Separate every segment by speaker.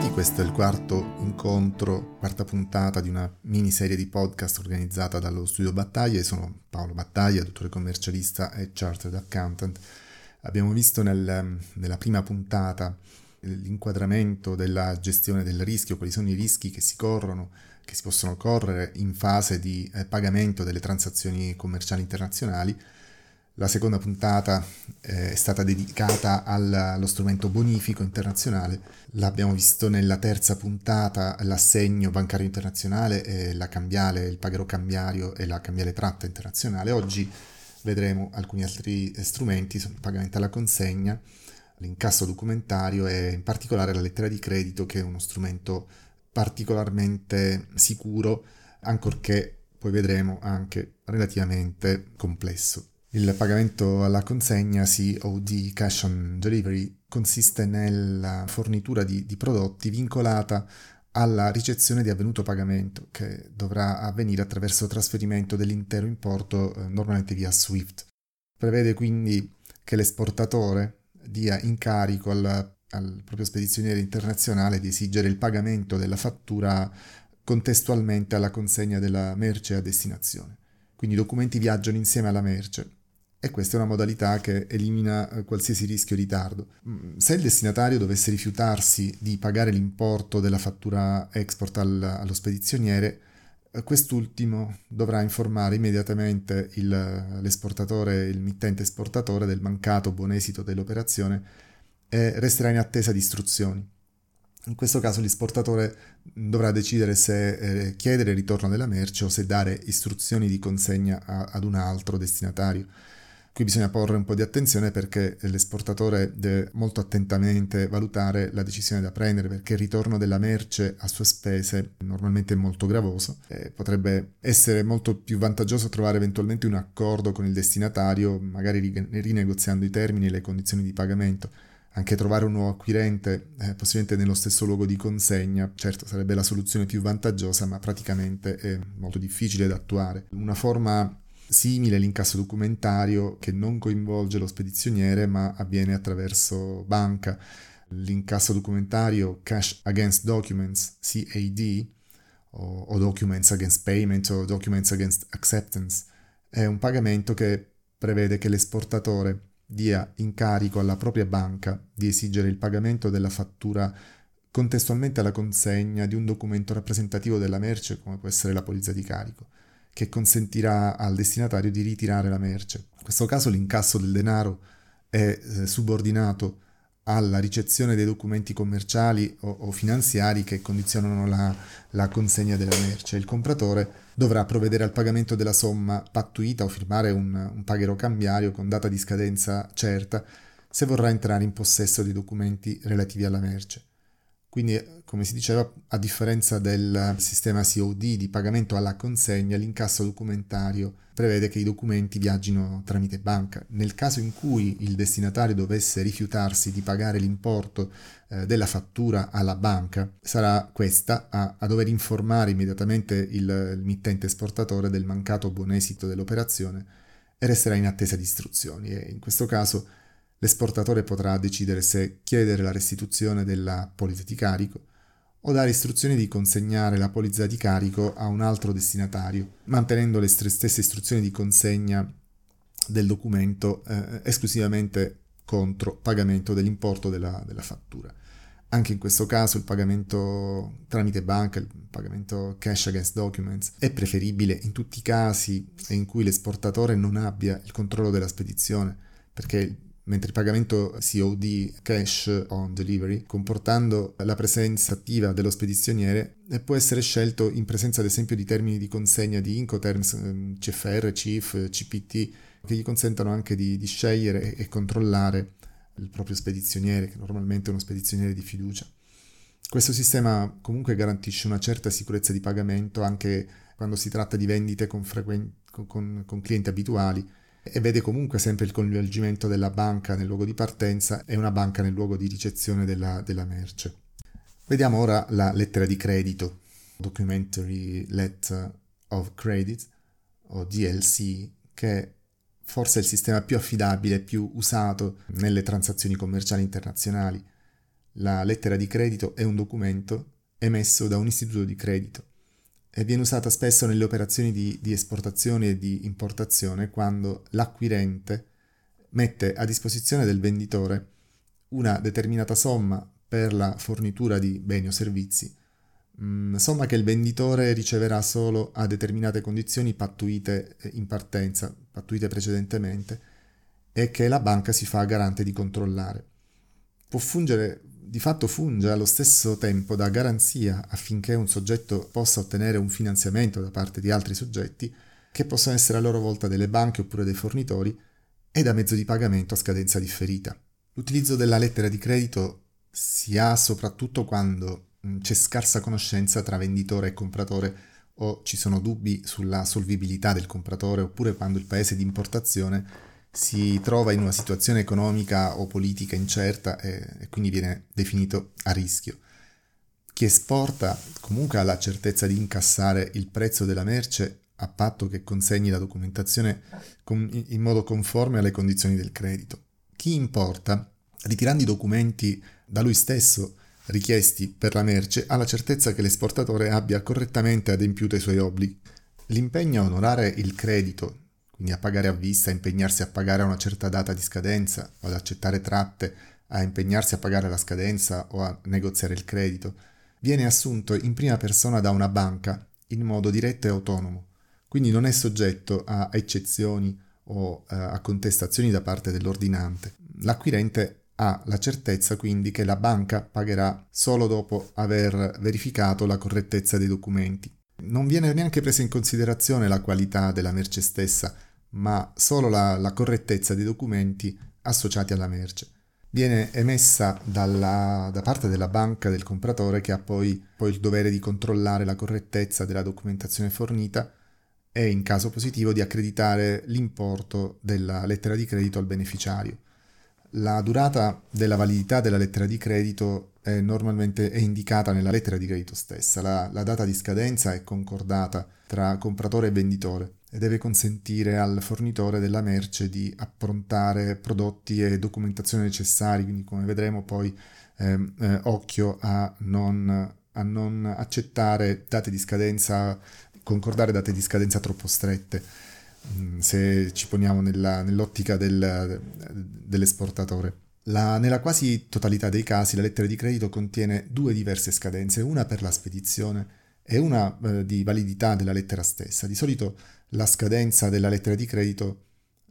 Speaker 1: bentrovati, questo è il quarto incontro, quarta puntata di una miniserie di podcast organizzata dallo Studio Battaglia. Sono Paolo Battaglia, dottore commercialista e chartered accountant. Abbiamo visto nel, nella prima puntata l'inquadramento della gestione del rischio, quali sono i rischi che si corrono, che si possono correre in fase di eh, pagamento delle transazioni commerciali internazionali la seconda puntata eh, è stata dedicata allo strumento bonifico internazionale. L'abbiamo visto nella terza puntata, l'assegno bancario internazionale, e la cambiale, il pagero cambiario e la cambiale tratta internazionale. Oggi vedremo alcuni altri strumenti, il pagamento alla consegna, l'incasso documentario e in particolare la lettera di credito che è uno strumento particolarmente sicuro, ancorché poi vedremo anche relativamente complesso. Il pagamento alla consegna COD, Cash on Delivery, consiste nella fornitura di, di prodotti vincolata alla ricezione di avvenuto pagamento, che dovrà avvenire attraverso trasferimento dell'intero importo eh, normalmente via SWIFT. Prevede quindi che l'esportatore dia incarico al, al proprio spedizioniere internazionale di esigere il pagamento della fattura contestualmente alla consegna della merce a destinazione. Quindi i documenti viaggiano insieme alla merce e questa è una modalità che elimina eh, qualsiasi rischio di ritardo. Mm, se il destinatario dovesse rifiutarsi di pagare l'importo della fattura export al, allo spedizioniere, eh, quest'ultimo dovrà informare immediatamente il, l'esportatore, il mittente esportatore del mancato buon esito dell'operazione e resterà in attesa di istruzioni. In questo caso l'esportatore dovrà decidere se eh, chiedere il ritorno della merce o se dare istruzioni di consegna a, ad un altro destinatario. Qui bisogna porre un po' di attenzione perché l'esportatore deve molto attentamente valutare la decisione da prendere perché il ritorno della merce a sue spese normalmente è molto gravoso. E potrebbe essere molto più vantaggioso trovare eventualmente un accordo con il destinatario, magari rinegoziando i termini e le condizioni di pagamento anche trovare un nuovo acquirente, eh, possibilmente nello stesso luogo di consegna, certo sarebbe la soluzione più vantaggiosa, ma praticamente è molto difficile da attuare. Una forma simile all'incasso documentario che non coinvolge lo spedizioniere ma avviene attraverso banca. L'incasso documentario Cash Against Documents, CAD, o, o Documents Against Payment o Documents Against Acceptance, è un pagamento che prevede che l'esportatore dia incarico alla propria banca di esigere il pagamento della fattura contestualmente alla consegna di un documento rappresentativo della merce come può essere la polizza di carico che consentirà al destinatario di ritirare la merce. In questo caso l'incasso del denaro è eh, subordinato alla ricezione dei documenti commerciali o, o finanziari che condizionano la, la, consegna della merce. Il compratore dovrà provvedere al pagamento della somma pattuita o firmare un, un paghero cambiario con data di scadenza certa se vorrà entrare in possesso dei documenti relativi alla merce. Quindi, come si diceva, a differenza del sistema COD di pagamento alla consegna, l'incasso documentario prevede che i documenti viaggino tramite banca. Nel caso in cui il destinatario dovesse rifiutarsi di pagare l'importo eh, della fattura alla banca, sarà questa a, a dover informare immediatamente il, il mittente esportatore del mancato buon esito dell'operazione e resterà in attesa di istruzioni. E in questo caso L'esportatore potrà decidere se chiedere la restituzione della polizza di carico o dare istruzioni di consegnare la polizza di carico a un altro destinatario, mantenendo le stesse istruzioni di consegna del documento eh, esclusivamente contro pagamento dell'importo della, della, fattura. Anche in questo caso il pagamento tramite banca, il pagamento cash against documents, è preferibile in tutti i casi in cui l'esportatore non abbia il controllo della spedizione, perché mentre il pagamento COD cash on delivery, comportando la presenza attiva dello spedizioniere, può essere scelto in presenza ad esempio di termini di consegna di Incoterms, ehm, CFR, CIF, CPT, che gli consentono anche di, di scegliere e controllare il proprio spedizioniere, che normalmente è uno spedizioniere di fiducia. Questo sistema comunque garantisce una certa sicurezza di pagamento anche quando si tratta di vendite con, frequen- con, con clienti abituali, e vede comunque sempre il coinvolgimento della banca nel luogo di partenza e una banca nel luogo di ricezione della, della merce. Vediamo ora la lettera di credito, Documentary Letter of Credit o DLC, che forse è il sistema più affidabile e più usato nelle transazioni commerciali internazionali. La lettera di credito è un documento emesso da un istituto di credito e viene usata spesso nelle operazioni di, di esportazione e di importazione quando l'acquirente mette a disposizione del venditore una determinata somma per la fornitura di beni o servizi, mm, somma che il venditore riceverà solo a determinate condizioni pattuite in partenza, pattuite precedentemente, e che la banca si fa garante di controllare. Può fungere di fatto funge allo stesso tempo da garanzia affinché un soggetto possa ottenere un finanziamento da parte di altri soggetti, che possono essere a loro volta delle banche oppure dei fornitori, e da mezzo di pagamento a scadenza differita. L'utilizzo della lettera di credito si ha soprattutto quando c'è scarsa conoscenza tra venditore e compratore o ci sono dubbi sulla solvibilità del compratore oppure quando il paese di importazione si trova in una situazione economica o politica incerta e, e quindi viene definito a rischio. Chi esporta comunque ha la certezza di incassare il prezzo della merce a patto che consegni la documentazione in modo conforme alle condizioni del credito. Chi importa, ritirando i documenti da lui stesso richiesti per la merce, ha la certezza che l'esportatore abbia correttamente adempiuto i suoi obblighi. L'impegno a onorare il credito quindi a pagare a vista, a impegnarsi a pagare a una certa data di scadenza o ad accettare tratte, a impegnarsi a pagare la scadenza o a negoziare il credito, viene assunto in prima persona da una banca in modo diretto e autonomo, quindi non è soggetto a eccezioni o eh, a contestazioni da parte dell'ordinante. L'acquirente ha la certezza quindi che la banca pagherà solo dopo aver verificato la correttezza dei documenti. Non viene neanche presa in considerazione la qualità della merce stessa, ma solo la, la correttezza dei documenti associati alla merce. Viene emessa dalla, da parte della banca del compratore che ha poi, poi il dovere di controllare la correttezza della documentazione fornita e in caso positivo di accreditare l'importo della lettera di credito al beneficiario. La durata della validità della lettera di credito è normalmente è indicata nella lettera di credito stessa. La, la data di scadenza è concordata tra compratore e venditore e deve consentire al fornitore della merce di approntare prodotti e documentazione necessari, quindi come vedremo poi ehm, eh, occhio a non, a non accettare date di scadenza, concordare date di scadenza troppo strette mm, se ci poniamo nella, nell'ottica del, dell'esportatore. La, nella quasi totalità dei casi la lettera di credito contiene due diverse scadenze, una per la spedizione e una eh, di validità della lettera stessa. Di solito la scadenza della lettera di credito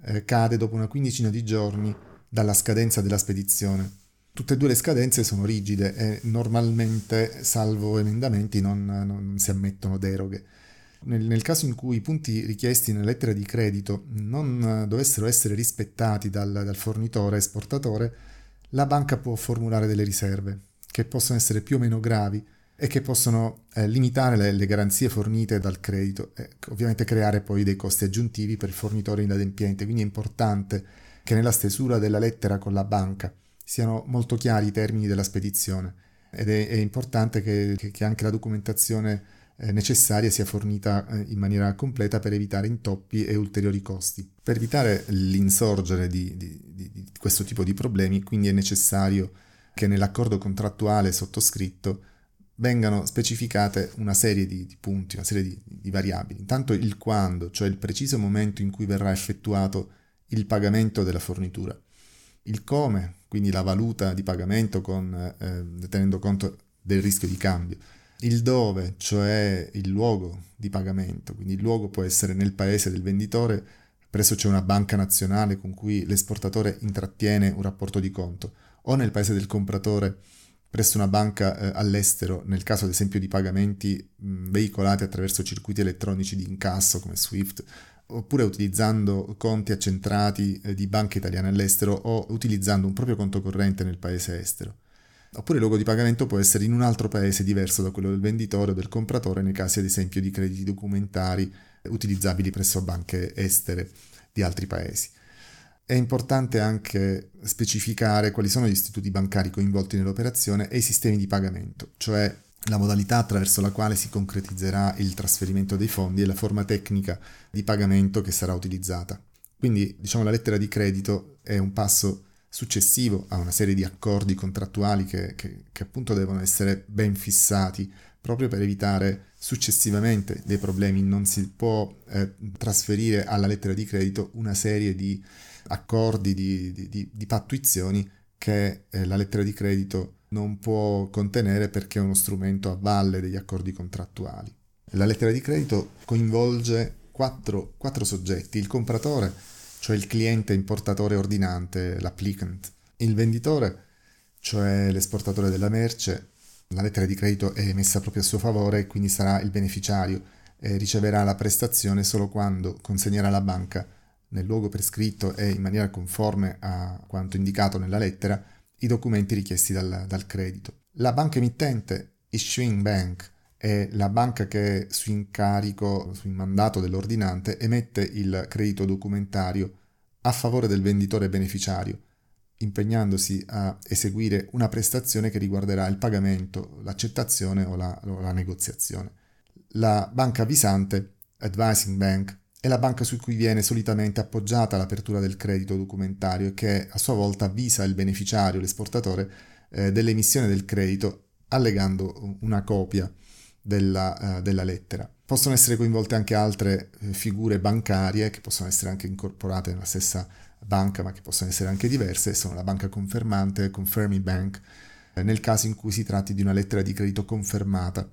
Speaker 1: eh, cade dopo una quindicina di giorni dalla scadenza della spedizione. Tutte e due le scadenze sono rigide e normalmente, salvo emendamenti, non, non si ammettono deroghe. Nel, nel, caso in cui i punti richiesti nella lettera di credito non dovessero essere rispettati dal, dal fornitore esportatore, la banca può formulare delle riserve, che possono essere più o meno gravi, e che possono eh, limitare le, le, garanzie fornite dal credito e ovviamente creare poi dei costi aggiuntivi per il fornitore inadempiente. Quindi è importante che nella stesura della lettera con la banca siano molto chiari i termini della spedizione ed è, è importante che, che, che, anche la documentazione eh, necessaria sia fornita eh, in maniera completa per evitare intoppi e ulteriori costi. Per evitare l'insorgere di, di, di, di questo tipo di problemi, quindi è necessario che nell'accordo contrattuale sottoscritto vengano specificate una serie di, di punti, una serie di, di, variabili. Intanto il quando, cioè il preciso momento in cui verrà effettuato il pagamento della fornitura. Il come, quindi la valuta di pagamento con, eh, tenendo conto del rischio di cambio. Il dove, cioè il luogo di pagamento, quindi il luogo può essere nel paese del venditore, presso c'è una banca nazionale con cui l'esportatore intrattiene un rapporto di conto, o nel paese del compratore presso una banca eh, all'estero nel caso ad esempio di pagamenti mh, veicolati attraverso circuiti elettronici di incasso come SWIFT oppure utilizzando conti accentrati eh, di banche italiane all'estero o utilizzando un proprio conto corrente nel paese estero. Oppure il luogo di pagamento può essere in un altro paese diverso da quello del venditore o del compratore nei casi ad esempio di crediti documentari utilizzabili presso banche estere di altri paesi. È importante anche specificare quali sono gli istituti bancari coinvolti nell'operazione e i sistemi di pagamento, cioè la modalità attraverso la quale si concretizzerà il trasferimento dei fondi e la forma tecnica di pagamento che sarà utilizzata. Quindi, diciamo, la lettera di credito è un passo successivo a una serie di accordi contrattuali che, che, che appunto devono essere ben fissati proprio per evitare successivamente dei problemi. Non si può eh, trasferire alla lettera di credito una serie di accordi, di, di, di, pattuizioni che eh, la lettera di credito non può contenere perché è uno strumento a valle degli accordi contrattuali. La lettera di credito coinvolge quattro, quattro soggetti, il compratore, cioè il cliente importatore ordinante, l'applicant, il venditore, cioè l'esportatore della merce, la lettera di credito è emessa proprio a suo favore e quindi sarà il beneficiario e riceverà la prestazione solo quando consegnerà alla banca nel luogo prescritto e in maniera conforme a quanto indicato nella lettera i documenti richiesti dal, dal credito. La banca emittente, issuing bank, è la banca che su incarico, su mandato dell'ordinante, emette il credito documentario a favore del venditore beneficiario impegnandosi a eseguire una prestazione che riguarderà il pagamento, l'accettazione o la, o la negoziazione. La banca avvisante, Advising Bank, è la banca su cui viene solitamente appoggiata l'apertura del credito documentario che a sua volta avvisa il beneficiario, l'esportatore, eh, dell'emissione del credito allegando una copia della, uh, della, lettera. Possono essere coinvolte anche altre eh, figure bancarie che possono essere anche incorporate nella stessa banca, ma che possono essere anche diverse, sono la banca confermante, confirming bank, eh, nel caso in cui si tratti di una lettera di credito confermata.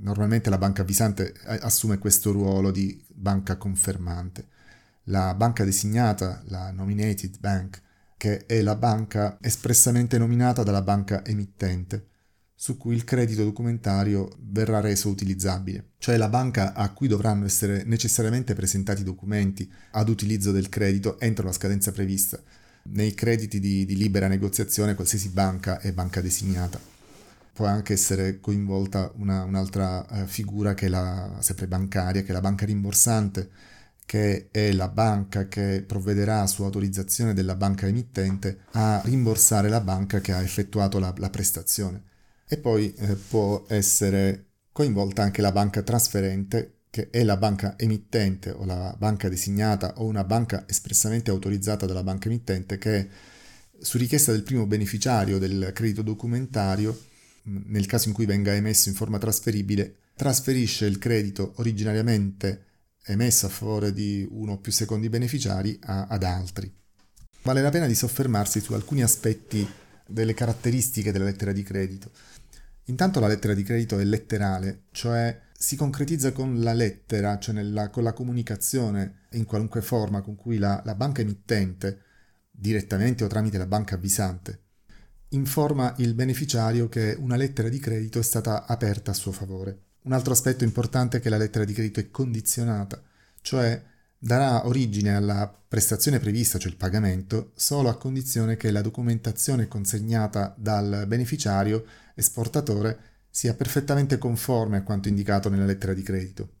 Speaker 1: Normalmente la banca avvisante eh, assume questo ruolo di banca confermante. La banca designata, la nominated bank, che è la banca espressamente nominata dalla banca emittente, su cui il credito documentario verrà reso utilizzabile, cioè la banca a cui dovranno essere necessariamente presentati documenti ad utilizzo del credito entro la scadenza prevista. Nei crediti di, di libera negoziazione qualsiasi banca è banca designata. Può anche essere coinvolta una, un'altra uh, figura che è la, sempre bancaria, che è la banca rimborsante, che è la banca che provvederà su autorizzazione della banca emittente a rimborsare la banca che ha effettuato la, la prestazione. E poi eh, può essere coinvolta anche la banca trasferente che è la banca emittente o la banca designata o una banca espressamente autorizzata dalla banca emittente che su richiesta del primo beneficiario del credito documentario, nel caso in cui venga emesso in forma trasferibile, trasferisce il credito originariamente emesso a favore di uno o più secondi beneficiari a, ad altri. Vale la pena di soffermarsi su alcuni aspetti delle caratteristiche della lettera di credito. Intanto la lettera di credito è letterale, cioè si concretizza con la lettera, cioè nella, con la comunicazione in qualunque forma con cui la, la banca emittente, direttamente o tramite la banca avvisante, informa il beneficiario che una lettera di credito è stata aperta a suo favore. Un altro aspetto importante è che la lettera di credito è condizionata, cioè darà origine alla prestazione prevista, cioè il pagamento, solo a condizione che la documentazione consegnata dal beneficiario esportatore sia perfettamente conforme a quanto indicato nella lettera di credito.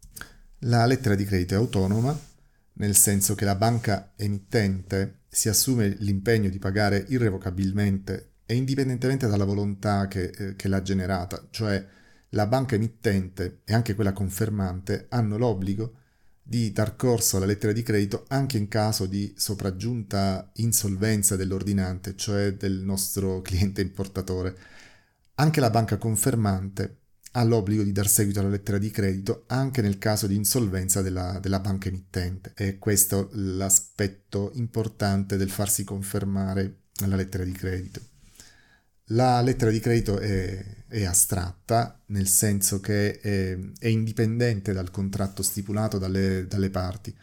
Speaker 1: La lettera di credito è autonoma, nel senso che la banca emittente si assume l'impegno di pagare irrevocabilmente e indipendentemente dalla volontà che, eh, che l'ha generata, cioè la banca emittente e anche quella confermante hanno l'obbligo di dar corso alla lettera di credito anche in caso di sopraggiunta insolvenza dell'ordinante, cioè del nostro cliente importatore. Anche la banca confermante ha l'obbligo di dar seguito alla lettera di credito anche nel caso di insolvenza della, della banca emittente. E questo è l'aspetto importante del farsi confermare la lettera di credito. La lettera di credito è, è astratta, nel senso che è, è, indipendente dal contratto stipulato dalle, dalle parti,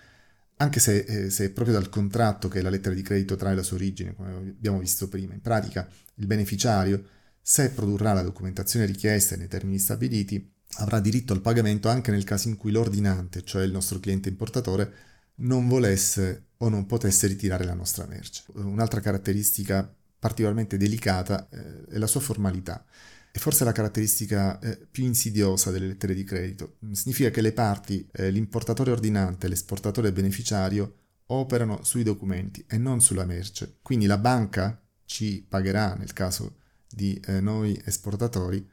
Speaker 1: anche se, eh, se, è proprio dal contratto che la lettera di credito trae la sua origine, come abbiamo visto prima. In pratica, il beneficiario, se produrrà la documentazione richiesta nei termini stabiliti, avrà diritto al pagamento anche nel caso in cui l'ordinante, cioè il nostro cliente importatore, non volesse o non potesse ritirare la nostra merce. Un'altra caratteristica particolarmente delicata eh, è la sua formalità. E forse la caratteristica eh, più insidiosa delle lettere di credito. Significa che le parti, eh, l'importatore ordinante l'esportatore beneficiario, operano sui documenti e non sulla merce. Quindi la banca ci pagherà nel caso di eh, noi esportatori,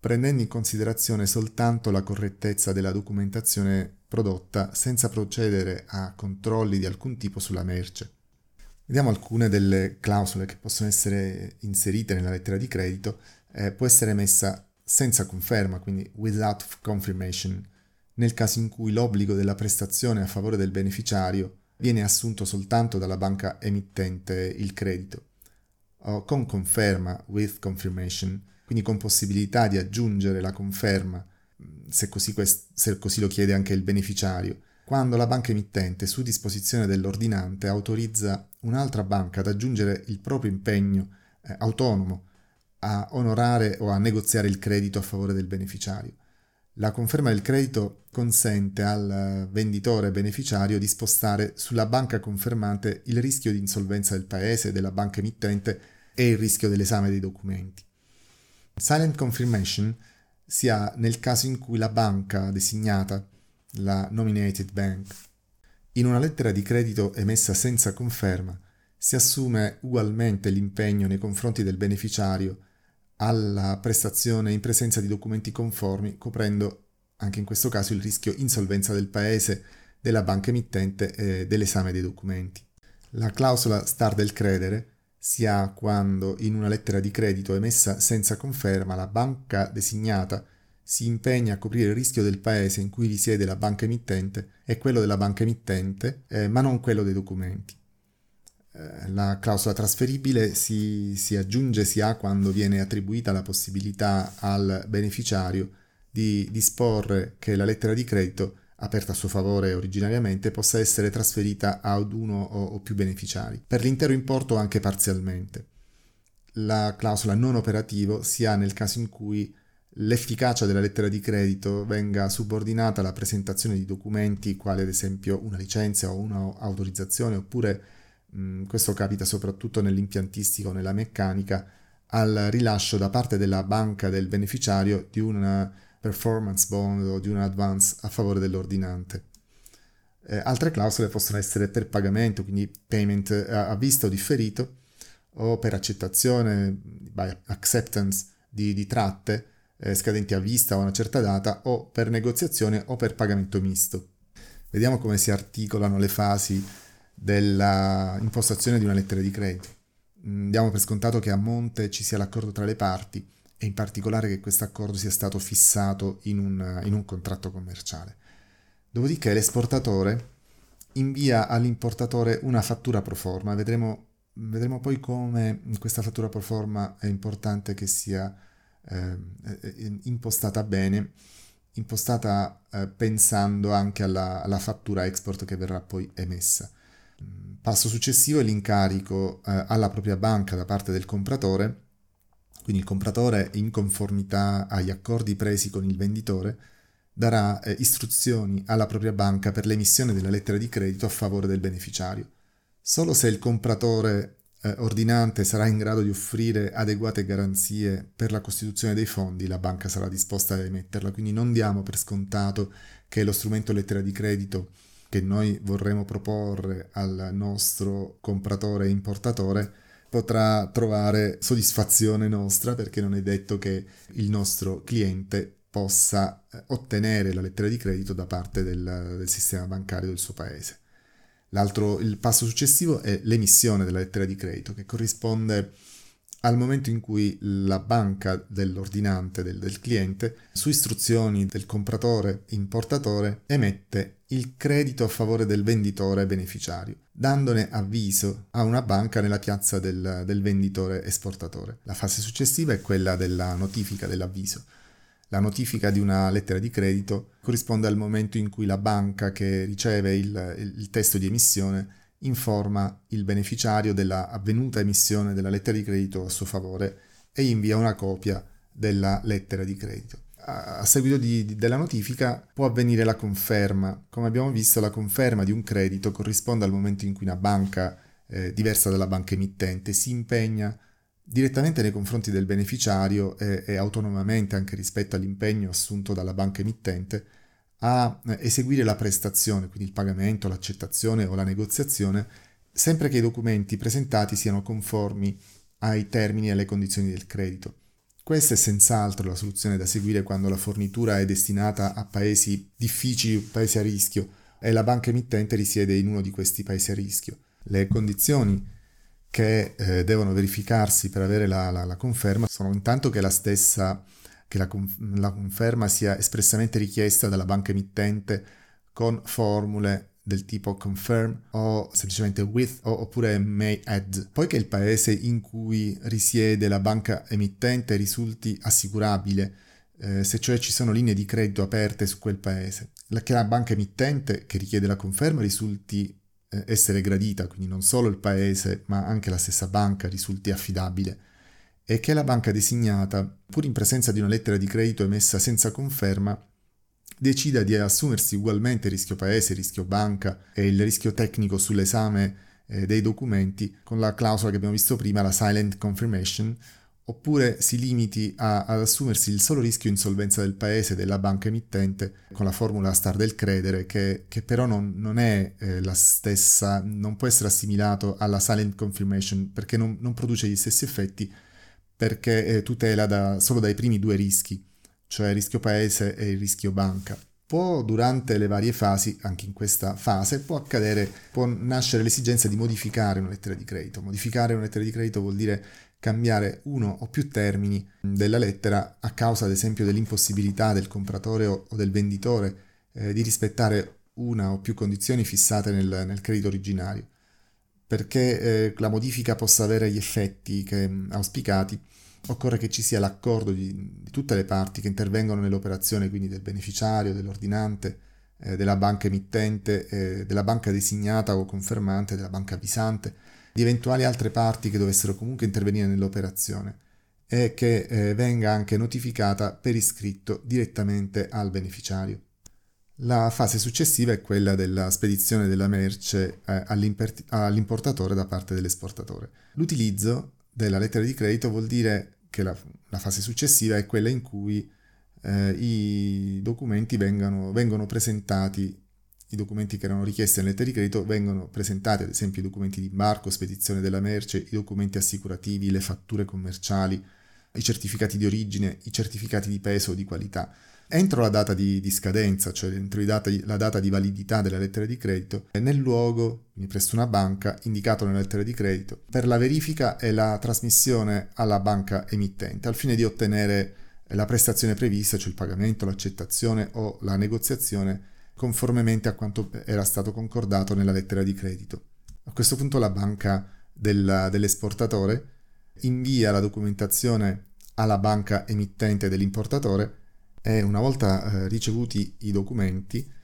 Speaker 1: prendendo in considerazione soltanto la correttezza della documentazione prodotta senza procedere a controlli di alcun tipo sulla merce. Vediamo alcune delle clausole che possono essere inserite nella lettera di credito. Eh, può essere emessa senza conferma, quindi without confirmation, nel caso in cui l'obbligo della prestazione a favore del beneficiario viene assunto soltanto dalla banca emittente il credito, o con conferma, with confirmation, quindi con possibilità di aggiungere la conferma, se così, quest- se così lo chiede anche il beneficiario, quando la banca emittente, su disposizione dell'ordinante, autorizza un'altra banca ad aggiungere il proprio impegno eh, autonomo a onorare o a negoziare il credito a favore del beneficiario. La conferma del credito consente al venditore beneficiario di spostare sulla banca confermante il rischio di insolvenza del paese, della banca emittente e il rischio dell'esame dei documenti. Silent confirmation si ha nel caso in cui la banca designata la Nominated Bank. In una lettera di credito emessa senza conferma si assume ugualmente l'impegno nei confronti del beneficiario alla prestazione in presenza di documenti conformi, coprendo anche in questo caso il rischio insolvenza del paese, della banca emittente e dell'esame dei documenti. La clausola star del credere si ha quando in una lettera di credito emessa senza conferma la banca designata si impegna a coprire il rischio del paese in cui risiede la banca emittente e quello della banca emittente, eh, ma non quello dei documenti. Eh, la clausola trasferibile si, si, aggiunge, si ha quando viene attribuita la possibilità al beneficiario di disporre che la lettera di credito aperta a suo favore originariamente possa essere trasferita ad uno o, più beneficiari, per l'intero importo o anche parzialmente. La clausola non operativo si ha nel caso in cui l'efficacia della lettera di credito venga subordinata alla presentazione di documenti quali ad esempio una licenza o un'autorizzazione oppure mh, questo capita soprattutto nell'impiantistica o nella meccanica al rilascio da parte della banca del beneficiario di una performance bond o di un advance a favore dell'ordinante. Eh, altre clausole possono essere per pagamento, quindi payment a, a vista o differito, o per accettazione, by acceptance di, di tratte, eh, scadenti a vista a una certa data o per negoziazione o per pagamento misto. Vediamo come si articolano le fasi dell'impostazione di una lettera di credito. Mm, diamo per scontato che a monte ci sia l'accordo tra le parti e in particolare che questo accordo sia stato fissato in un, in un contratto commerciale. Dopodiché l'esportatore invia all'importatore una fattura pro forma. Vedremo, vedremo poi come questa fattura pro forma è importante che sia eh, impostata bene, impostata eh, pensando anche alla, alla, fattura export che verrà poi emessa. Passo successivo è l'incarico eh, alla propria banca da parte del compratore, quindi il compratore in conformità agli accordi presi con il venditore darà eh, istruzioni alla propria banca per l'emissione della lettera di credito a favore del beneficiario. Solo se il compratore eh, ordinante sarà in grado di offrire adeguate garanzie per la costituzione dei fondi, la banca sarà disposta a emetterla. Quindi non diamo per scontato che lo strumento lettera di credito che noi vorremmo proporre al nostro compratore e importatore potrà trovare soddisfazione nostra perché non è detto che il nostro cliente possa eh, ottenere la lettera di credito da parte del, del sistema bancario del suo paese. L'altro, il passo successivo è l'emissione della lettera di credito, che corrisponde al momento in cui la banca dell'ordinante del, del, cliente, su istruzioni del compratore importatore, emette il credito a favore del venditore beneficiario, dandone avviso a una banca nella piazza del, del venditore esportatore. La fase successiva è quella della notifica dell'avviso. La notifica di una lettera di credito corrisponde al momento in cui la banca che riceve il, il testo di emissione informa il beneficiario della avvenuta emissione della lettera di credito a suo favore e invia una copia della lettera di credito. A, seguito di, di, della notifica può avvenire la conferma. Come abbiamo visto, la conferma di un credito corrisponde al momento in cui una banca eh, diversa dalla banca emittente si impegna direttamente nei confronti del beneficiario e, e autonomamente anche rispetto all'impegno assunto dalla banca emittente a eh, eseguire la prestazione, quindi il pagamento, l'accettazione o la negoziazione, sempre che i documenti presentati siano conformi ai termini e alle condizioni del credito. Questa è senz'altro la soluzione da seguire quando la fornitura è destinata a paesi difficili, paesi a rischio, e la banca emittente risiede in uno di questi paesi a rischio. Le condizioni che eh, devono verificarsi per avere la, la, la, conferma sono intanto che la stessa che la, la conferma sia espressamente richiesta dalla banca emittente con formule del tipo confirm o semplicemente with o, oppure may add. Poiché il paese in cui risiede la banca emittente risulti assicurabile, eh, se cioè ci sono linee di credito aperte su quel paese, la, che la banca emittente che richiede la conferma risulti essere gradita, quindi non solo il paese ma anche la stessa banca risulti affidabile. E che la banca designata, pur in presenza di una lettera di credito emessa senza conferma, decida di assumersi ugualmente il rischio paese, il rischio banca e il rischio tecnico sull'esame eh, dei documenti con la clausola che abbiamo visto prima, la silent confirmation, oppure si limiti a, ad assumersi il solo rischio insolvenza del paese, della banca emittente, con la formula star del credere, che, che però non, non è eh, la stessa, non può essere assimilato alla silent confirmation perché non, non produce gli stessi effetti, perché eh, tutela da, solo dai primi due rischi cioè il rischio paese e il rischio banca. Può durante le varie fasi, anche in questa fase, può accadere, può nascere l'esigenza di modificare una lettera di credito. Modificare una lettera di credito vuol dire cambiare uno o più termini della lettera a causa ad esempio dell'impossibilità del compratore o, del venditore eh, di rispettare una o più condizioni fissate nel, nel credito originario. Perché eh, la modifica possa avere gli effetti che, auspicati, occorre che ci sia l'accordo di, di tutte le parti che intervengono nell'operazione, quindi del beneficiario, dell'ordinante, eh, della banca emittente, eh, della banca designata o confermante, della banca avvisante, di eventuali altre parti che dovessero comunque intervenire nell'operazione e che eh, venga anche notificata per iscritto direttamente al beneficiario. La fase successiva è quella della spedizione della merce eh, all'importatore da parte dell'esportatore. L'utilizzo della lettera di credito vuol dire che la, la fase successiva è quella in cui eh, i documenti vengano, vengono presentati, i documenti che erano richiesti nella lettera di credito vengono presentati, ad esempio i documenti di imbarco, spedizione della merce, i documenti assicurativi, le fatture commerciali, i certificati di origine, i certificati di peso o di qualità. Entro la data di, di scadenza, cioè entro data, la data di validità della lettera di credito, nel luogo, quindi presso una banca, indicato nella lettera di credito, per la verifica e la trasmissione alla banca emittente, al fine di ottenere la prestazione prevista, cioè il pagamento, l'accettazione o la negoziazione, conformemente a quanto era stato concordato nella lettera di credito. A questo punto la banca del, dell'esportatore invia la documentazione alla banca emittente dell'importatore e una volta eh, ricevuti i documenti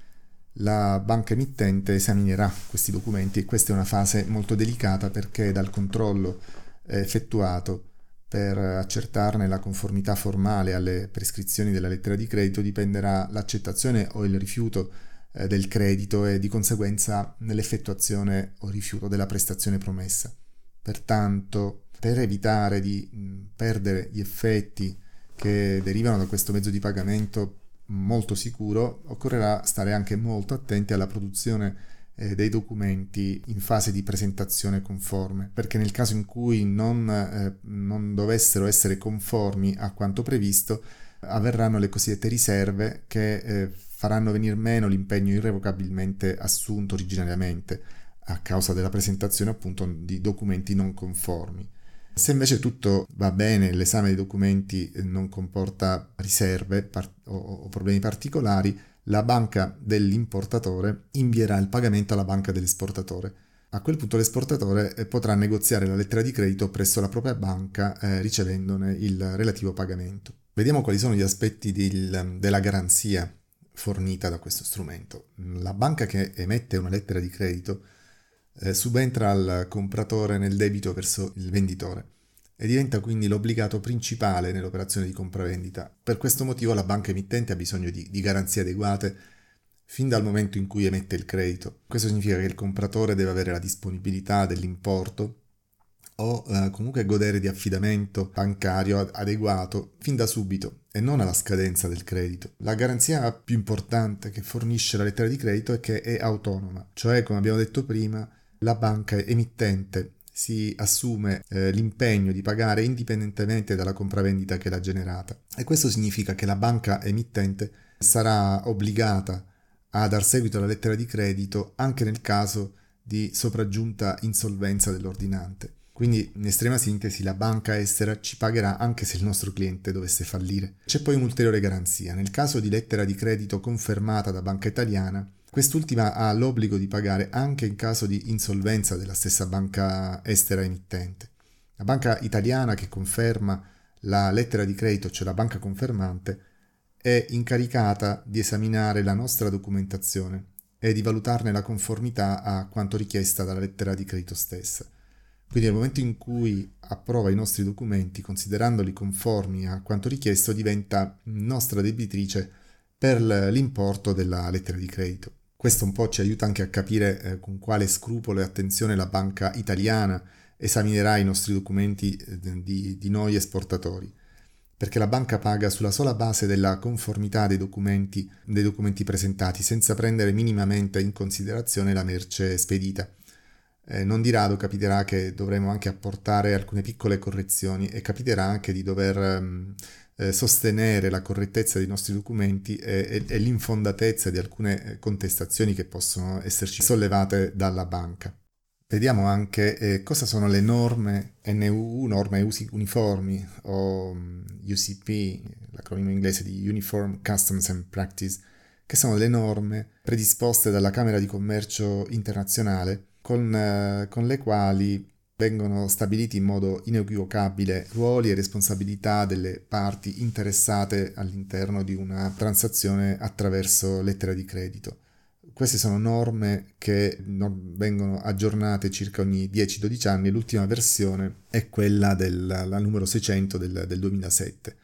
Speaker 1: la banca emittente esaminerà questi documenti e questa è una fase molto delicata perché dal controllo eh, effettuato per accertarne la conformità formale alle prescrizioni della lettera di credito dipenderà l'accettazione o il rifiuto eh, del credito e di conseguenza nell'effettuazione o rifiuto della prestazione promessa. Pertanto, per evitare di perdere gli effetti che derivano da questo mezzo di pagamento molto sicuro, occorrerà stare anche molto attenti alla produzione eh, dei documenti in fase di presentazione conforme, perché nel caso in cui non, eh, non dovessero essere conformi a quanto previsto, avverranno le cosiddette riserve che eh, faranno venir meno l'impegno irrevocabilmente assunto originariamente a causa della presentazione appunto di documenti non conformi. Se invece tutto va bene, l'esame dei documenti non comporta riserve par- o, o problemi particolari, la banca dell'importatore invierà il pagamento alla banca dell'esportatore. A quel punto l'esportatore eh, potrà negoziare la lettera di credito presso la propria banca eh, ricevendone il relativo pagamento. Vediamo quali sono gli aspetti del, della garanzia fornita da questo strumento. La banca che emette una lettera di credito eh, subentra al compratore nel debito verso il venditore e diventa quindi l'obbligato principale nell'operazione di compravendita. Per questo motivo la banca emittente ha bisogno di, di garanzie adeguate fin dal momento in cui emette il credito. Questo significa che il compratore deve avere la disponibilità dell'importo o eh, comunque godere di affidamento bancario adeguato fin da subito e non alla scadenza del credito. La garanzia più importante che fornisce la lettera di credito è che è autonoma, cioè come abbiamo detto prima la banca emittente si assume eh, l'impegno di pagare indipendentemente dalla compravendita che l'ha generata e questo significa che la banca emittente sarà obbligata a dar seguito alla lettera di credito anche nel caso di sopraggiunta insolvenza dell'ordinante. Quindi, in estrema sintesi, la banca estera ci pagherà anche se il nostro cliente dovesse fallire. C'è poi un'ulteriore garanzia. Nel caso di lettera di credito confermata da banca italiana, quest'ultima ha l'obbligo di pagare anche in caso di insolvenza della stessa banca estera emittente. La banca italiana che conferma la lettera di credito, cioè la banca confermante, è incaricata di esaminare la nostra documentazione e di valutarne la conformità a quanto richiesta dalla lettera di credito stessa. Quindi nel momento in cui approva i nostri documenti, considerandoli conformi a quanto richiesto, diventa nostra debitrice per l'importo della lettera di credito. Questo un po' ci aiuta anche a capire eh, con quale scrupolo e attenzione la banca italiana esaminerà i nostri documenti eh, di, di noi esportatori, perché la banca paga sulla sola base della conformità dei documenti, dei documenti presentati, senza prendere minimamente in considerazione la merce spedita. Eh, non di rado capiterà che dovremo anche apportare alcune piccole correzioni e capiterà anche di dover um, eh, sostenere la correttezza dei nostri documenti e, e, e l'infondatezza di alcune eh, contestazioni che possono esserci sollevate dalla banca. Vediamo anche eh, cosa sono le norme NUU, norme usi uniformi, o mm, UCP, l'acronimo inglese di Uniform Customs and Practice, che sono le norme predisposte dalla Camera di Commercio internazionale con, eh, con le quali vengono stabiliti in modo inequivocabile ruoli e responsabilità delle parti interessate all'interno di una transazione attraverso lettera di credito. Queste sono norme che vengono aggiornate circa ogni 10-12 anni, l'ultima versione è quella del numero 600 del, del 2007.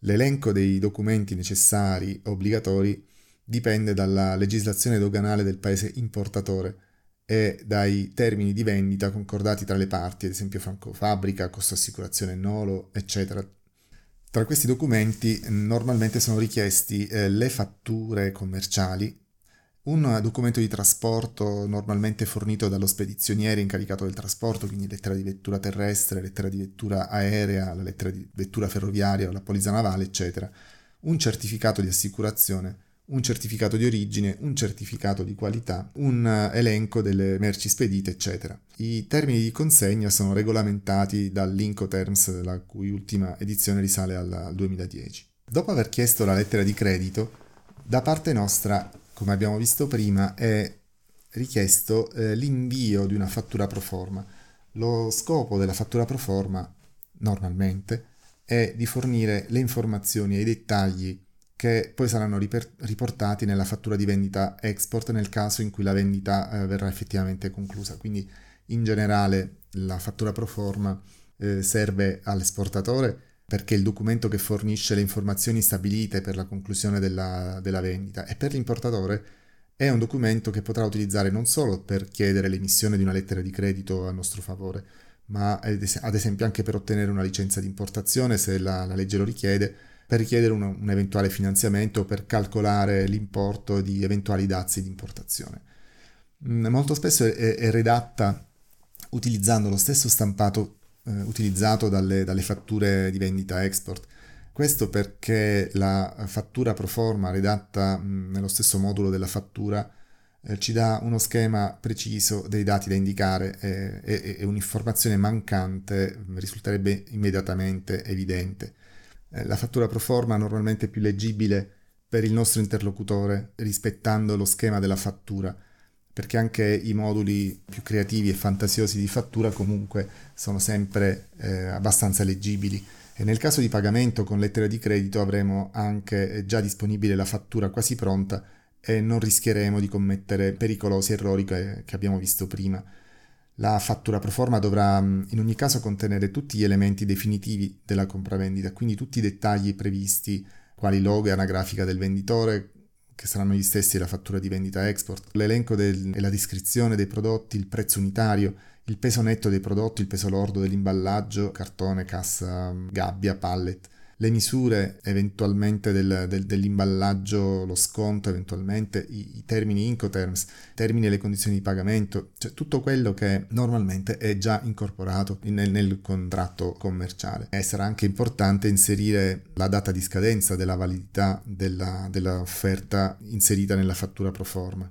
Speaker 1: L'elenco dei documenti necessari obbligatori dipende dalla legislazione doganale del paese importatore e dai termini di vendita concordati tra le parti, ad esempio franco fabbrica, costo assicurazione nolo, eccetera. Tra questi documenti normalmente sono richiesti eh, le fatture commerciali, un documento di trasporto normalmente fornito dallo spedizioniere incaricato del trasporto, quindi lettera di vettura terrestre, lettera di vettura aerea, la lettera di vettura ferroviaria la polizza navale, eccetera, un certificato di assicurazione, un certificato di origine, un certificato di qualità, un eh, elenco delle merci spedite, eccetera. I termini di consegna sono regolamentati dall'Incoterms, la cui ultima edizione risale al 2010. Dopo aver chiesto la lettera di credito, da parte nostra, come abbiamo visto prima, è richiesto eh, l'invio di una fattura pro forma. Lo scopo della fattura pro forma, normalmente, è di fornire le informazioni e i dettagli che poi saranno riper- riportati nella fattura di vendita export nel caso in cui la vendita eh, verrà effettivamente conclusa. Quindi in generale la fattura pro forma eh, serve all'esportatore perché è il documento che fornisce le informazioni stabilite per la conclusione della, della vendita e per l'importatore è un documento che potrà utilizzare non solo per chiedere l'emissione di una lettera di credito a nostro favore, ma ad esempio anche per ottenere una licenza di importazione se la, la legge lo richiede per richiedere un, un eventuale finanziamento o per calcolare l'importo di eventuali dazi di importazione. Mm, molto spesso è, è, redatta utilizzando lo stesso stampato eh, utilizzato dalle, dalle fatture di vendita export. Questo perché la fattura pro forma redatta mh, mm, nello stesso modulo della fattura eh, ci dà uno schema preciso dei dati da indicare eh, e, e un'informazione mancante risulterebbe immediatamente evidente. Eh, la fattura pro forma normalmente è più leggibile per il nostro interlocutore rispettando lo schema della fattura perché anche i moduli più creativi e fantasiosi di fattura comunque sono sempre eh, abbastanza leggibili e nel caso di pagamento con lettera di credito avremo anche eh, già disponibile la fattura quasi pronta e non rischieremo di commettere pericolosi errori che, che abbiamo visto prima. La fattura pro forma dovrà mm, in ogni caso contenere tutti gli elementi definitivi della compravendita, quindi tutti i dettagli previsti, quali logo e anagrafica del venditore, che saranno gli stessi della fattura di vendita export, l'elenco del, e la descrizione dei prodotti, il prezzo unitario, il peso netto dei prodotti, il peso lordo dell'imballaggio, cartone, cassa, gabbia, pallet, le misure eventualmente del, del, dell'imballaggio, lo sconto eventualmente, i, i, termini Incoterms, termini e le condizioni di pagamento, cioè tutto quello che normalmente è già incorporato nel, nel contratto commerciale. E sarà anche importante inserire la data di scadenza della validità della, dell'offerta inserita nella fattura pro forma.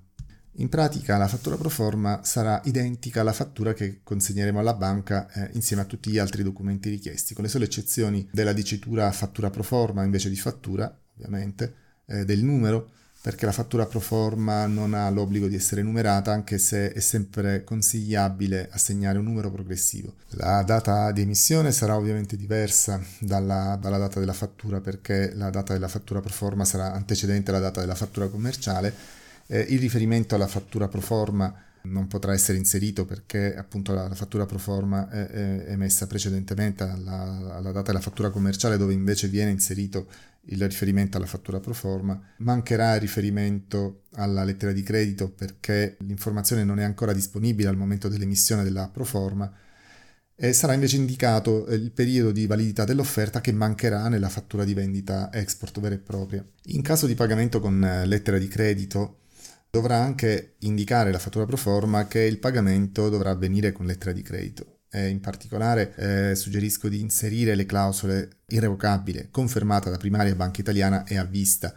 Speaker 1: In pratica la fattura pro forma sarà identica alla fattura che consegneremo alla banca eh, insieme a tutti gli altri documenti richiesti, con le sole eccezioni della dicitura fattura pro forma invece di fattura, ovviamente, eh, del numero, perché la fattura pro forma non ha l'obbligo di essere numerata, anche se è sempre consigliabile assegnare un numero progressivo. La data di emissione sarà ovviamente diversa dalla, dalla data della fattura, perché la data della fattura pro forma sarà antecedente alla data della fattura commerciale eh, il riferimento alla fattura pro forma non potrà essere inserito perché appunto la, la fattura pro forma è, è emessa precedentemente alla, alla, data della fattura commerciale dove invece viene inserito il riferimento alla fattura pro forma. Mancherà il riferimento alla lettera di credito perché l'informazione non è ancora disponibile al momento dell'emissione della pro forma e sarà invece indicato il periodo di validità dell'offerta che mancherà nella fattura di vendita export vera e propria. In caso di pagamento con eh, lettera di credito dovrà anche indicare la fattura pro forma che il pagamento dovrà avvenire con lettera di credito. E in particolare eh, suggerisco di inserire le clausole irrevocabile, confermata da primaria banca italiana e a vista.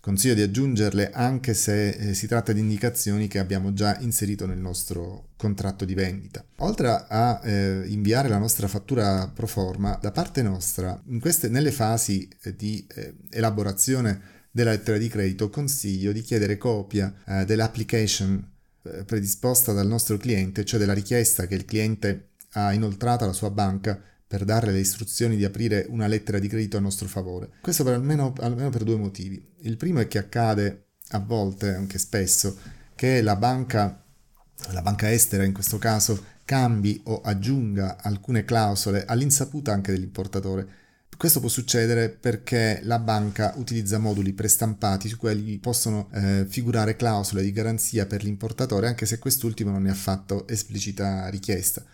Speaker 1: Consiglio di aggiungerle anche se eh, si tratta di indicazioni che abbiamo già inserito nel nostro contratto di vendita. Oltre a eh, inviare la nostra fattura pro forma, da parte nostra, queste, nelle fasi eh, di eh, elaborazione della lettera di credito, consiglio di chiedere copia eh, dell'application eh, predisposta dal nostro cliente, cioè della richiesta che il cliente ha inoltrato alla sua banca per darle le istruzioni di aprire una lettera di credito a nostro favore. Questo per almeno, almeno per due motivi. Il primo è che accade a volte, anche spesso, che la banca, la banca estera in questo caso, cambi o aggiunga alcune clausole all'insaputa anche dell'importatore questo può succedere perché la banca utilizza moduli prestampati su cui possono eh, figurare clausole di garanzia per l'importatore anche se quest'ultimo non ne ha fatto esplicita richiesta.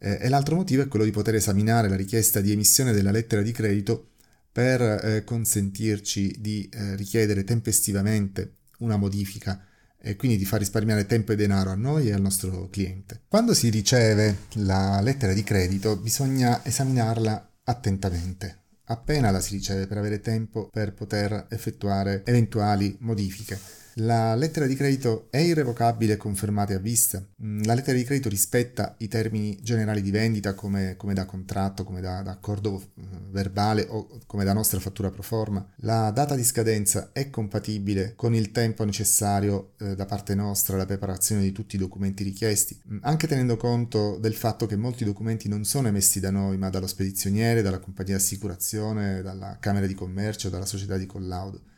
Speaker 1: Eh, e l'altro motivo è quello di poter esaminare la richiesta di emissione della lettera di credito per eh, consentirci di eh, richiedere tempestivamente una modifica e quindi di far risparmiare tempo e denaro a noi e al nostro cliente. Quando si riceve la lettera di credito bisogna esaminarla attentamente, appena la si riceve per avere tempo per poter effettuare eventuali modifiche. La lettera di credito è irrevocabile e confermata a vista. Mm, la lettera di credito rispetta i termini generali di vendita come, come da contratto, come da, da, accordo eh, verbale o come da nostra fattura pro forma. La data di scadenza è compatibile con il tempo necessario eh, da parte nostra alla preparazione di tutti i documenti richiesti, mm, anche tenendo conto del fatto che molti documenti non sono emessi da noi ma dallo spedizioniere, dalla compagnia di assicurazione, dalla Camera di Commercio, dalla società di collaudo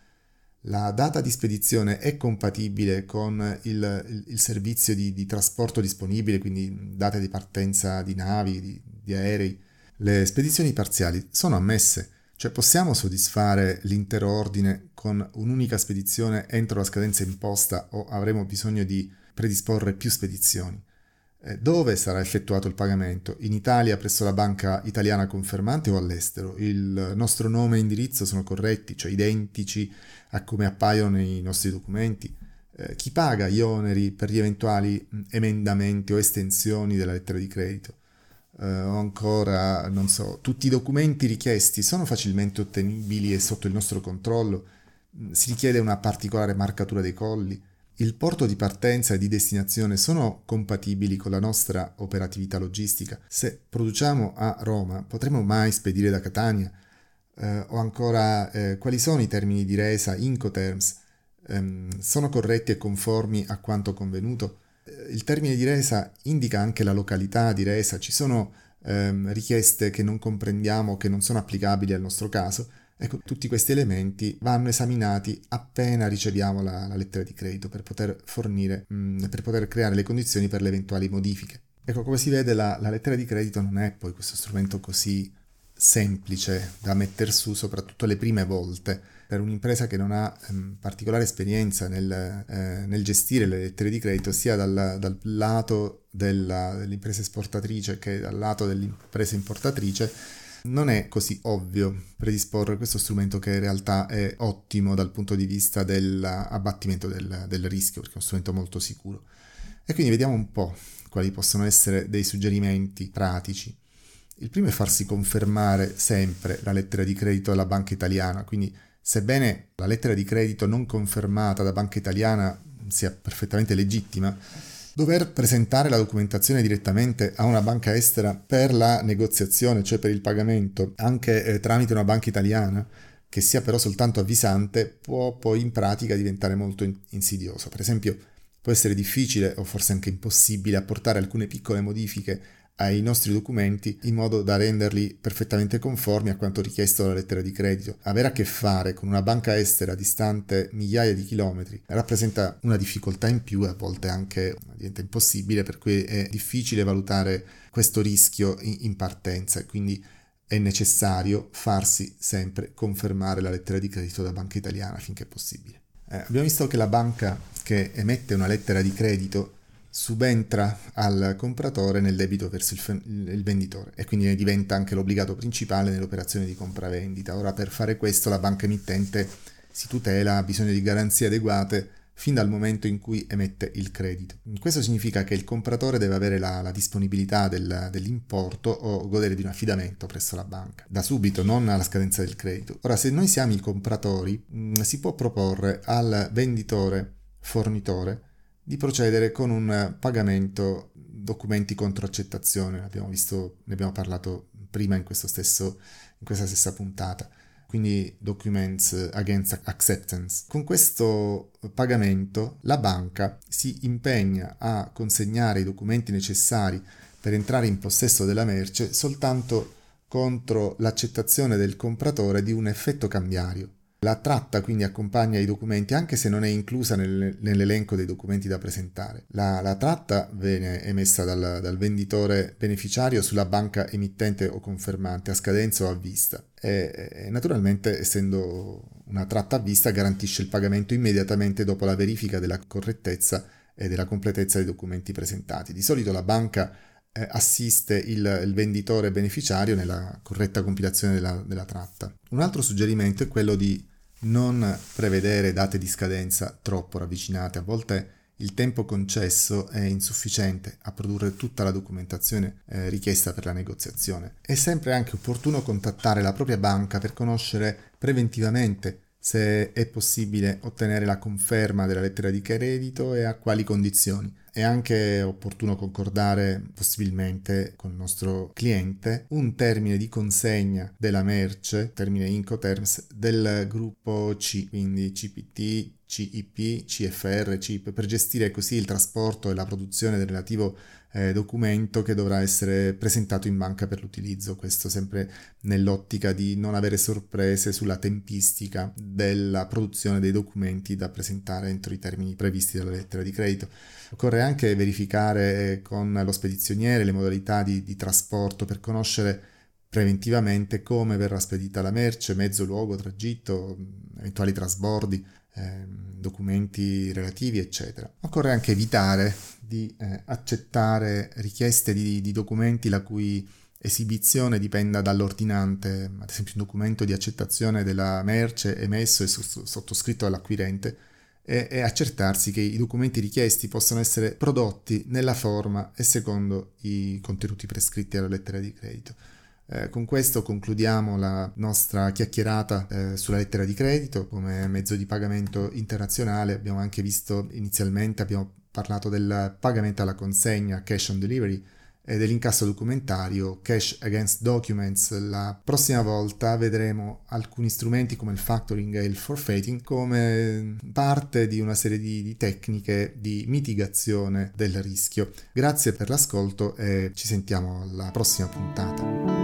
Speaker 1: la data di spedizione è compatibile con il, il, servizio di, di, trasporto disponibile, quindi date di partenza di navi, di, di aerei. Le spedizioni parziali sono ammesse, cioè possiamo soddisfare l'intero ordine con un'unica spedizione entro la scadenza imposta o avremo bisogno di predisporre più spedizioni. Eh, dove sarà effettuato il pagamento? In Italia presso la banca italiana confermante o all'estero? Il nostro nome e indirizzo sono corretti, cioè identici a come appaiono nei nostri documenti? Eh, chi paga gli oneri per gli eventuali emendamenti o estensioni della lettera di credito? Eh, o ancora, non so, tutti i documenti richiesti sono facilmente ottenibili e sotto il nostro controllo? Si richiede una particolare marcatura dei colli? Il porto di partenza e di destinazione sono compatibili con la nostra operatività logistica? Se produciamo a Roma, potremo mai spedire da Catania? Eh, o ancora, eh, quali sono i termini di resa Incoterms? Eh, sono corretti e conformi a quanto convenuto? Eh, il termine di resa indica anche la località di resa, ci sono ehm, richieste che non comprendiamo, che non sono applicabili al nostro caso, Ecco, tutti questi elementi vanno esaminati appena riceviamo la, la lettera di credito per poter fornire, mh, mm, per poter creare le condizioni per le eventuali modifiche. Ecco, come si vede la, la lettera di credito non è poi questo strumento così semplice da mettere su, soprattutto le prime volte. Per un'impresa che non ha ehm, particolare esperienza nel, eh, nel, gestire le lettere di credito, sia dal, dal lato della, dell'impresa esportatrice che dal lato dell'impresa importatrice, non è così ovvio predisporre questo strumento che in realtà è ottimo dal punto di vista dell'abbattimento del, del rischio, perché è uno strumento molto sicuro. E quindi vediamo un po' quali possono essere dei suggerimenti pratici. Il primo è farsi confermare sempre la lettera di credito dalla banca italiana, quindi sebbene la lettera di credito non confermata da banca italiana sia perfettamente legittima, dover presentare la documentazione direttamente a una banca estera per la negoziazione, cioè per il pagamento, anche eh, tramite una banca italiana, che sia però soltanto avvisante, può poi in pratica diventare molto insidioso. Per esempio, può essere difficile o forse anche impossibile apportare alcune piccole modifiche ai nostri documenti in modo da renderli perfettamente conformi a quanto richiesto dalla lettera di credito. Avere a che fare con una banca estera distante migliaia di chilometri rappresenta una difficoltà in più e a volte anche diventa impossibile, per cui è difficile valutare questo rischio in partenza quindi è necessario farsi sempre confermare la lettera di credito da banca italiana finché possibile. Eh, abbiamo visto che la banca che emette una lettera di credito subentra al compratore nel debito verso il, il, venditore e quindi ne diventa anche l'obbligato principale nell'operazione di compravendita. Ora per fare questo la banca emittente si tutela, ha bisogno di garanzie adeguate fin dal momento in cui emette il credito. Questo significa che il compratore deve avere la, la disponibilità del, dell'importo o godere di un affidamento presso la banca, da subito, non alla scadenza del credito. Ora, se noi siamo i compratori, mh, mm, si può proporre al venditore fornitore di procedere con un pagamento documenti contro accettazione, abbiamo visto, ne abbiamo parlato prima in, stesso, in questa stessa puntata, quindi documents against acceptance. Con questo pagamento la banca si impegna a consegnare i documenti necessari per entrare in possesso della merce soltanto contro l'accettazione del compratore di un effetto cambiario. La tratta quindi accompagna i documenti anche se non è inclusa nel, nell'elenco dei documenti da presentare. La, la tratta viene emessa dal, dal, venditore beneficiario sulla banca emittente o confermante a scadenza o a vista e, e naturalmente essendo una tratta a vista garantisce il pagamento immediatamente dopo la verifica della correttezza e della completezza dei documenti presentati. Di solito la banca assiste il, il, venditore beneficiario nella corretta compilazione della, della tratta. Un altro suggerimento è quello di non prevedere date di scadenza troppo ravvicinate. A volte il tempo concesso è insufficiente a produrre tutta la documentazione eh, richiesta per la negoziazione. È sempre anche opportuno contattare la propria banca per conoscere preventivamente se è possibile ottenere la conferma della lettera di credito e a quali condizioni. È anche opportuno concordare possibilmente con il nostro cliente un termine di consegna della merce, termine Incoterms, del gruppo C, quindi CPT, CIP, CFR, CIP, per gestire così il trasporto e la produzione del relativo eh, documento che dovrà essere presentato in banca per l'utilizzo, questo sempre nell'ottica di non avere sorprese sulla tempistica della produzione dei documenti da presentare entro i termini previsti dalla lettera di credito. Occorre anche verificare con lo spedizioniere le modalità di, di trasporto per conoscere preventivamente come verrà spedita la merce, mezzo, luogo, tragitto, eventuali trasbordi, eh, documenti relativi, eccetera. Occorre anche evitare di eh, accettare richieste di, di, documenti la cui esibizione dipenda dall'ordinante, ad esempio un documento di accettazione della merce emesso e sottoscritto dall'acquirente, e, e accertarsi che i documenti richiesti possano essere prodotti nella forma e secondo i contenuti prescritti alla lettera di credito. Eh, con questo concludiamo la nostra chiacchierata eh, sulla lettera di credito come mezzo di pagamento internazionale. Abbiamo anche visto inizialmente, abbiamo parlato del pagamento alla consegna, cash on delivery, e dell'incasso documentario Cash Against Documents. La prossima volta vedremo alcuni strumenti come il factoring e il forfeiting come parte di una serie di, di tecniche di mitigazione del rischio. Grazie per l'ascolto e ci sentiamo alla prossima puntata.